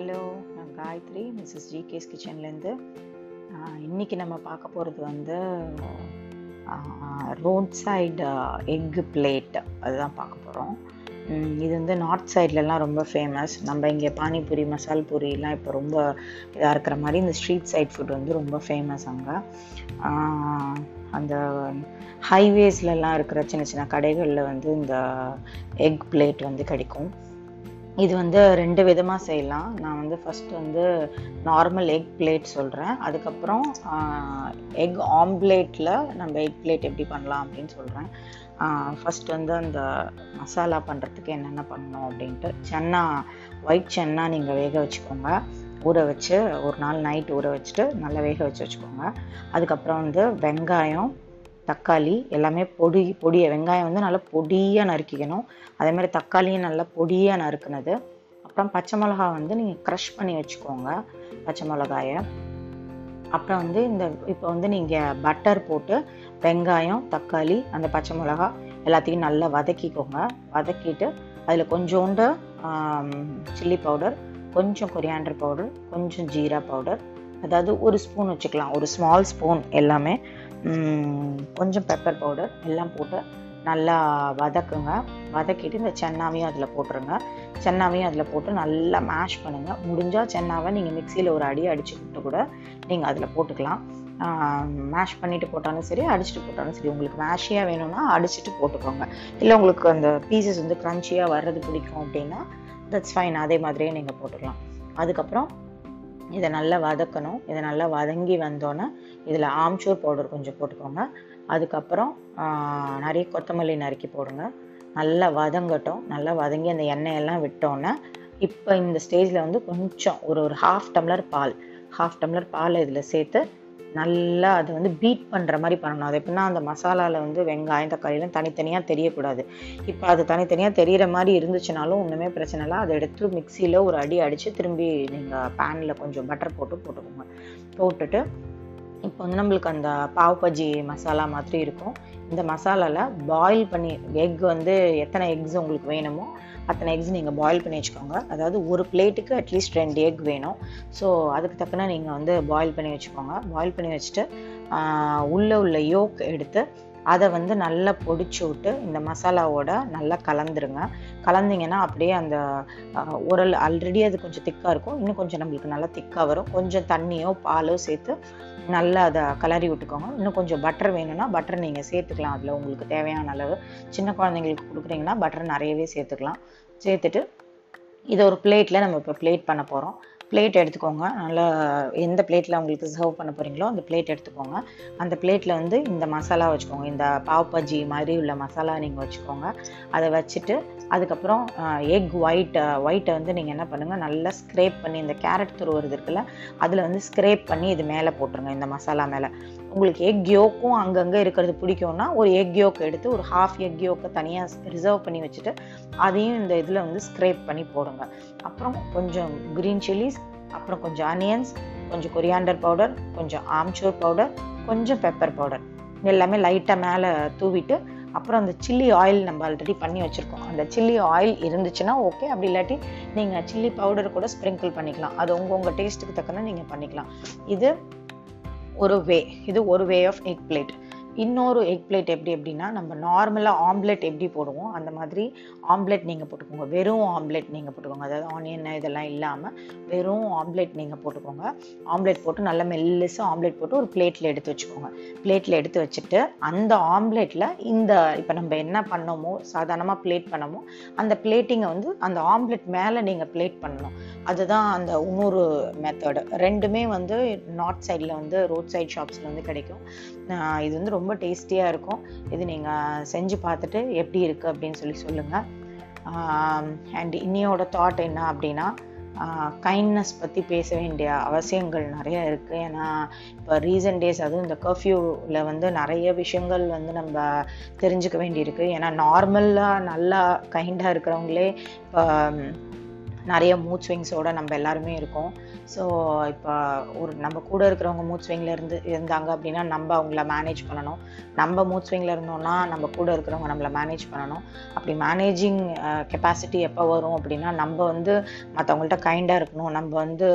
Hello நான் Gayatri Mrs GK's கிச்சன்லேருந்து. இன்றைக்கி நம்ம பார்க்க போகிறது வந்து ரோட் சைடு எக்கு பிளேட் அதுதான் பார்க்க போகிறோம் இது வந்து நார்த் சைட்லலாம் ரொம்ப ஃபேமஸ் நம்ம இங்கே பானிபூரி மசால் பூரிலாம் இப்போ ரொம்ப இதாக இருக்கிற மாதிரி இந்த ஸ்ட்ரீட் சைட் ஃபுட் வந்து ரொம்ப ஃபேமஸ் அங்கே. அந்த ஹைவேஸ்லலாம் இருக்கிற சின்ன சின்ன கடைகளில் வந்து இந்த எக் பிளேட் வந்து கிடைக்கும். இது வந்து ரெண்டு விதமாக செய்யலாம். நான் வந்து ஃபஸ்ட்டு வந்து நார்மல் எக் பிளேட் சொல்கிறேன் அதுக்கப்புறம் எக் ஆம்ப்லேட்டில் நம்ம எக் பிளேட் எப்படி பண்ணலாம் அப்படின்னு சொல்கிறேன் ஃபஸ்ட் வந்து அந்த மசாலா பண்ணுறதுக்கு என்னென்ன பண்ணணும் அப்படின்ட்டு சென்னா ஒயிட் சென்னா நீங்கள் வேக வச்சுக்கோங்க. ஊற வச்சு ஒரு நாள் நைட் ஊற வச்சுட்டு நல்லா வேக வச்சு வச்சுக்கோங்க. அதுக்கப்புறம் வந்து வெங்காயம் தக்காளி எல்லாமே பொடி பொடியை வெங்காயம் வந்து நல்லா பொடியாக நறுக்கிக்கணும். அதே மாதிரி தக்காளியும் நல்லா பொடியாக நறுக்குனது. அப்புறம் பச்சை மிளகா வந்து நீங்கள் க்ரஷ் பண்ணி வச்சுக்கோங்க பச்சை மிளகாயை. அப்புறம் வந்து இந்த இப்போ வந்து நீங்கள் பட்டர் போட்டு வெங்காயம் தக்காளி அந்த பச்சை மிளகா எல்லாத்தையும் நல்லா வதக்கிக்கோங்க. வதக்கிட்டு அதில் கொஞ்சோண்டு சில்லி பவுடர் கொஞ்சம் கொரியாண்டர் பவுடர் கொஞ்சம் ஜீரா பவுடர் அதாவது ஒரு ஸ்பூன் வச்சுக்கலாம். ஒரு ஸ்மால் ஸ்பூன் எல்லாமே. கொஞ்சம் பெப்பர் பவுடர் எல்லாம் போட்டு நல்லா வதக்குங்க. வதக்கிட்டு இந்த சென்னாவையும் அதில் போட்டுருங்க. சென்னாவையும் அதில் போட்டு நல்லா மேஷ் பண்ணுங்கள் முடிஞ்சால் சென்னாவை நீங்கள் மிக்சியில் ஒரு அடி அடிச்சுக்கிட்டு கூட நீங்கள் அதில் போட்டுக்கலாம். மேஷ் பண்ணிவிட்டு போட்டாலும் சரி அடிச்சுட்டு போட்டாலும் சரி உங்களுக்கு மேஷியாக வேணும்னா அடிச்சுட்டு போட்டுக்கோங்க. இல்லை உங்களுக்கு அந்த பீசஸ் வந்து க்ரன்ச்சியாக வர்றது பிடிக்கும் அப்படின்னா தட்ஸ் ஃபைன் அதே மாதிரியே நீங்கள் போட்டுக்கலாம். அதுக்கப்புறம் இதை நல்லா வதக்கணும். இதை நல்லா வதங்கி வந்தோன்னே இதில் ஆம்ச்சூர் பவுடர் கொஞ்சம் போட்டுக்கோங்க. அதுக்கப்புறம் நிறைய கொத்தமல்லி நறுக்கி போடுங்க. நல்லா வதங்கட்டும். நல்லா வதங்கி அந்த எண்ணெயெல்லாம் விட்டோன்னே இப்போ இந்த ஸ்டேஜில் வந்து கொஞ்சம் ஒரு ஒரு ஹாஃப் டம்ளர் பால் ஹாஃப் டம்ளர் பால் இதில் சேர்த்து நல்லா அது வந்து பீட் பண்ணுற மாதிரி பண்ணணும். அது எப்படின்னா அந்த மசாலாவில் வந்து வெங்காயம் தக்காளிலாம் தனித்தனியாக தெரியக்கூடாது. இப்போ அது தனித்தனியாக தெரிகிற மாதிரி இருந்துச்சுனாலும் ஒன்றுமே பிரச்சனை இல்லை. அதை எடுத்து மிக்சியில் ஒரு அடி அடித்து திரும்பி நீங்கள் பேனில் கொஞ்சம் பட்டர் போட்டு போட்டுக்கோங்க. போட்டுட்டு இப்போ வந்து நம்மளுக்கு அந்த பாவ் பஜ்ஜி மசாலா மாதிரி இருக்கும். இந்த மசாலாவில் பாயில் பண்ணி எக் வந்து எத்தனை எக்ஸ் உங்களுக்கு வேணுமோ அத்தனை எக்ஸ் நீங்கள் பாயில் பண்ணி வச்சுக்கோங்க. அதாவது ஒரு பிளேட்டுக்கு அட்லீஸ்ட் ரெண்டு எக் வேணும். ஸோ அதுக்கு தக்கன நீங்கள் வந்து பாயில் பண்ணி வச்சுக்கோங்க. பாயில் பண்ணி வச்சுட்டு உள்ளே உள்ள யோக் எடுத்து அதை வந்து நல்லா பொடிச்சு விட்டு இந்த மசாலாவோட நல்லா கலந்துருங்க. கலந்திங்கன்னா அப்படியே அந்த உரல் ஆல்ரெடி அது கொஞ்சம் திக்காக இருக்கும். இன்னும் கொஞ்சம் நம்மளுக்கு நல்லா திக்காக வரும். கொஞ்சம் தண்ணியோ பாலோ சேர்த்து நல்லா அதை கலரி விட்டுக்கோங்க. இன்னும் கொஞ்சம் பட்டர் வேணும்னா பட்டர் நீங்கள் சேர்த்துக்கலாம். அதில் உங்களுக்கு தேவையான அளவு. சின்ன குழந்தைங்களுக்கு கொடுக்குறீங்கன்னா பட்டர் நிறையவே சேர்த்துக்கலாம். சேர்த்துட்டு இதை ஒரு பிளேட்டில் நம்ம இப்போ பிளேட் பண்ண போகிறோம் பிளேட் எடுத்துக்கோங்க. நல்லா எந்த பிளேட்டில் உங்களுக்கு சர்வ் பண்ண போகிறீங்களோ அந்த பிளேட் எடுத்துக்கோங்க. அந்த பிளேட்டில் வந்து இந்த மசாலா வச்சுக்கோங்க. இந்த பாவ் பஜ்ஜி மாதிரி உள்ள மசாலா நீங்கள் வச்சுக்கோங்க. அதை வச்சுட்டு அதுக்கப்புறம் எக் ஒயிட் ஒயிட்டை வந்து நீங்கள் என்ன பண்ணுங்கள் நல்லா ஸ்க்ரேப் பண்ணி இந்த கேரட் துருவுறது இருக்குல்ல அதில் வந்து ஸ்க்ரேப் பண்ணி இது மேலே போட்டுருங்க இந்த மசாலா மேலே. உங்களுக்கு எக் யோக்கும் அங்கங்கே இருக்கிறது பிடிக்கும்னா ஒரு எக் யோக் எடுத்து ஒரு ஹாஃப் எக் யோக்கை தனியாக ரிசர்வ் பண்ணி வச்சுட்டு அதையும் இந்த இதில் வந்து ஸ்க்ரேப் பண்ணி போடுங்க. அப்புறம் கொஞ்சம் க்ரீன் சில்லிஸ் அப்புறம் கொஞ்சம் ஆனியன்ஸ் கொஞ்சம் கொரியாண்டர் பவுடர் கொஞ்சம் ஆம்ச்சூர் பவுடர் கொஞ்சம் பெப்பர் பவுடர் எல்லாமே லைட்டாக மேலே தூவிட்டு அப்புறம் அந்த சில்லி ஆயில் நம்ம ஆல்ரெடி பண்ணி வச்சுருக்கோம். அந்த சில்லி ஆயில் இருந்துச்சுன்னா ஓகே அப்படி இல்லாட்டி நீங்கள் சில்லி பவுடர் கூட ஸ்ப்ரிங்கிள் பண்ணிக்கலாம். அது உங்கள் உங்கள் டேஸ்ட்டுக்கு தக்கன நீங்கள் பண்ணிக்கலாம். இது ஒரு வே இது ஒரு வே ஆஃப் எக் பிளேட் இன்னொரு எக் பிளேட் எப்படி எப்படின்னா நம்ம நார்மலாக ஆம்லெட் எப்படி போடுவோம் அந்த மாதிரி ஆம்லெட் நீங்கள் போட்டுக்கோங்க. வெறும் ஆம்லெட் நீங்கள் போட்டுக்கோங்க. அதாவது ஆனியன் இதெல்லாம் இல்லாமல் வெறும் ஆம்லெட் நீங்கள் போட்டுக்கோங்க. ஆம்லெட் போட்டு நல்லா மெல்லிசு ஆம்லெட் போட்டு ஒரு பிளேட்டில் எடுத்து வச்சுக்கோங்க. பிளேட்டில் எடுத்து வச்சுட்டு அந்த ஆம்லெட்டில் இந்த இப்போ நம்ம என்ன பண்ணோமோ சாதாரணமாக பிளேட் பண்ணமோ அந்த பிளேட்டிங்கை வந்து அந்த ஆம்லெட் மேலே நீங்கள் பிளேட் பண்ணணும். அதுதான் அந்த இன்னொரு மெத்தடு ரெண்டுமே வந்து நார்த் சைடில் வந்து ரோட் சைட் ஷாப்ஸில் வந்து கிடைக்கும். இது வந்து ரொம்ப டேஸ்டியாக இருக்கும். இது நீங்கள் செஞ்சு பார்த்துட்டு எப்படி இருக்குது அப்படின்னு சொல்லி சொல்லுங்கள் அண்ட் இன்னியோட தாட் என்ன அப்படின்னா கைண்ட்னஸ் பற்றி பேச வேண்டிய அவசியங்கள் நிறைய இருக்குது ஏன்னா இப்போ ரீசன்ட் டேஸ் அதுவும் இந்த கர்ஃப்யூவில் வந்து நிறைய விஷயங்கள் வந்து நம்ம தெரிஞ்சுக்க வேண்டியிருக்கு. ஏன்னா நார்மலாக நல்லா கைண்டாக இருக்கிறவங்களே இப்போ நிறைய மூட் ஸ்விங்ஸோடு நம்ம எல்லாருமே இருக்கோம். ஸோ இப்போ ஒரு நம்ம கூட இருக்கிறவங்க மூட் ஸ்விங்கில் இருந்து இருந்தாங்க அப்படின்னா நம்ம அவங்கள மேனேஜ் பண்ணணும். நம்ம மூட் ஸ்விங்கில் இருந்தோம்னா நம்ம கூட இருக்கிறவங்க நம்மளை மேனேஜ் பண்ணணும். அப்படி மேனேஜிங் கெப்பாசிட்டி எப்போ வரும் அப்படின்னா நம்ம வந்து மற்றவங்கள்ட்ட கைண்டாக இருக்கணும். நம்ம வந்து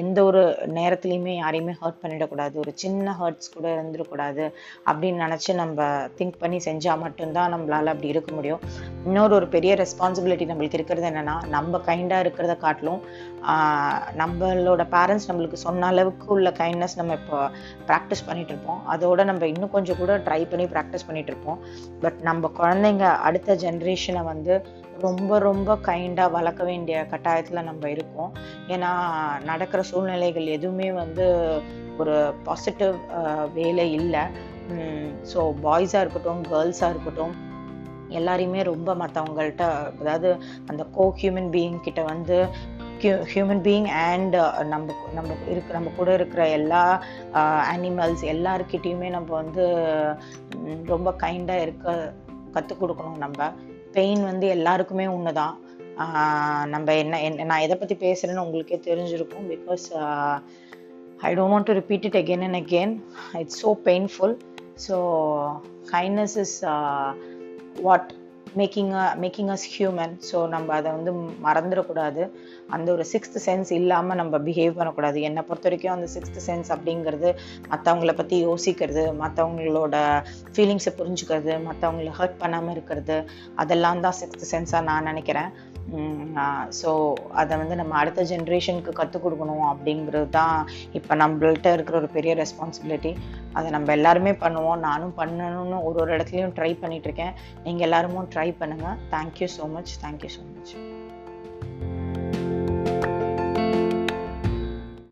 எந்த ஒரு நேரத்துலையுமே யாரையுமே ஹர்ட் பண்ணிடக்கூடாது. ஒரு சின்ன ஹர்ட்ஸ் கூட இருந்துடக்கூடாது அப்படின்னு நினச்சி நம்ம திங்க் பண்ணி செஞ்சால் மட்டும்தான் நம்மளால் அப்படி இருக்க முடியும். இன்னொரு ஒரு பெரிய ரெஸ்பான்சிபிலிட்டி நம்மளுக்கு இருக்கிறது என்னென்னா நம்ம கைண்டாக இருக்கிறத காட்டிலும் நம்மளோட பேரண்ட்ஸ் நம்மளுக்கு சொன்ன அளவுக்கு உள்ள கைண்ட்னஸ் நம்ம இப்போ ப்ராக்டிஸ் பண்ணிட்டு இருப்போம். அதோட நம்ம இன்னும் கொஞ்சம் கூட ட்ரை பண்ணி ப்ராக்டிஸ் பண்ணிட்டு இருப்போம். பட் நம்ம குழந்தைங்க அடுத்த ஜென்ரேஷனை வந்து ரொம்ப ரொம்ப கைண்டாக வளர்க்க வேண்டிய கட்டாயத்தில் நம்ம இருக்கோம். ஏன்னா நடக்கிற சூழ்நிலைகள் எதுவுமே வந்து ஒரு பாசிட்டிவ் வேலை இல்லை. ஸோ பாய்ஸாக இருக்கட்டும் கேர்ள்ஸாக இருக்கட்டும் எல்லாரையுமே ரொம்ப மற்றவங்கள்ட்ட அதாவது அந்த கோ ஹியூமன் பீயிங் கிட்ட வந்து ஹியூமன் பீயிங் அண்ட் நம்ம நம்ம இருக்க நம்ம கூட இருக்கிற எல்லா uh, அனிமல்ஸ் எல்லாருக்கிட்டேயுமே நம்ம வந்து ரொம்ப கைண்டாக இருக்க கற்றுக் கொடுக்கணும் நம்ம. பெயின் வந்து எல்லாருக்குமே ஒன்று தான் நம்ம என்ன என்ன- நான் எதை பற்றி பேசுகிறேன்னு உங்களுக்கே தெரிஞ்சிருக்கும் because I don't want to repeat it again and again it's so painful so kindness is what making making us human so நம்ம அதை வந்து மறந்துடக்கூடாது. அந்த ஒரு சிக்ஸ்த் சென்ஸ் இல்லாமல் நம்ம பிஹேவ் பண்ணக்கூடாது. என்னை பொறுத்த வரைக்கும் அந்த சிக்ஸ்த் சென்ஸ் அப்படிங்கிறது மற்றவங்கள பற்றி யோசிக்கிறது மற்றவங்களோட ஃபீலிங்ஸை புரிஞ்சுக்கிறது மற்றவங்கள ஹர்ட் பண்ணாமல் இருக்கிறது அதெல்லாம் தான் சிக்ஸ்த் சென்ஸாக நான் நினைக்கிறேன். ஸோ அதை வந்து நம்ம அடுத்த ஜென்ரேஷனுக்கு கற்றுக் கொடுக்கணும் அப்படிங்கிறது தான் இப்போ நம்மள்கிட்ட இருக்கிற ஒரு பெரிய ரெஸ்பான்சிபிலிட்டி அதை நம்ம எல்லாருமே பண்ணுவோம். நானும் பண்ணணும்னு ஒரு ஒரு இடத்துலையும் ட்ரை பண்ணிகிட்ருக்கேன் இருக்கேன். நீங்கள் எல்லாருமும் ட்ரை பண்ணுங்கள் thank you so much thank you so much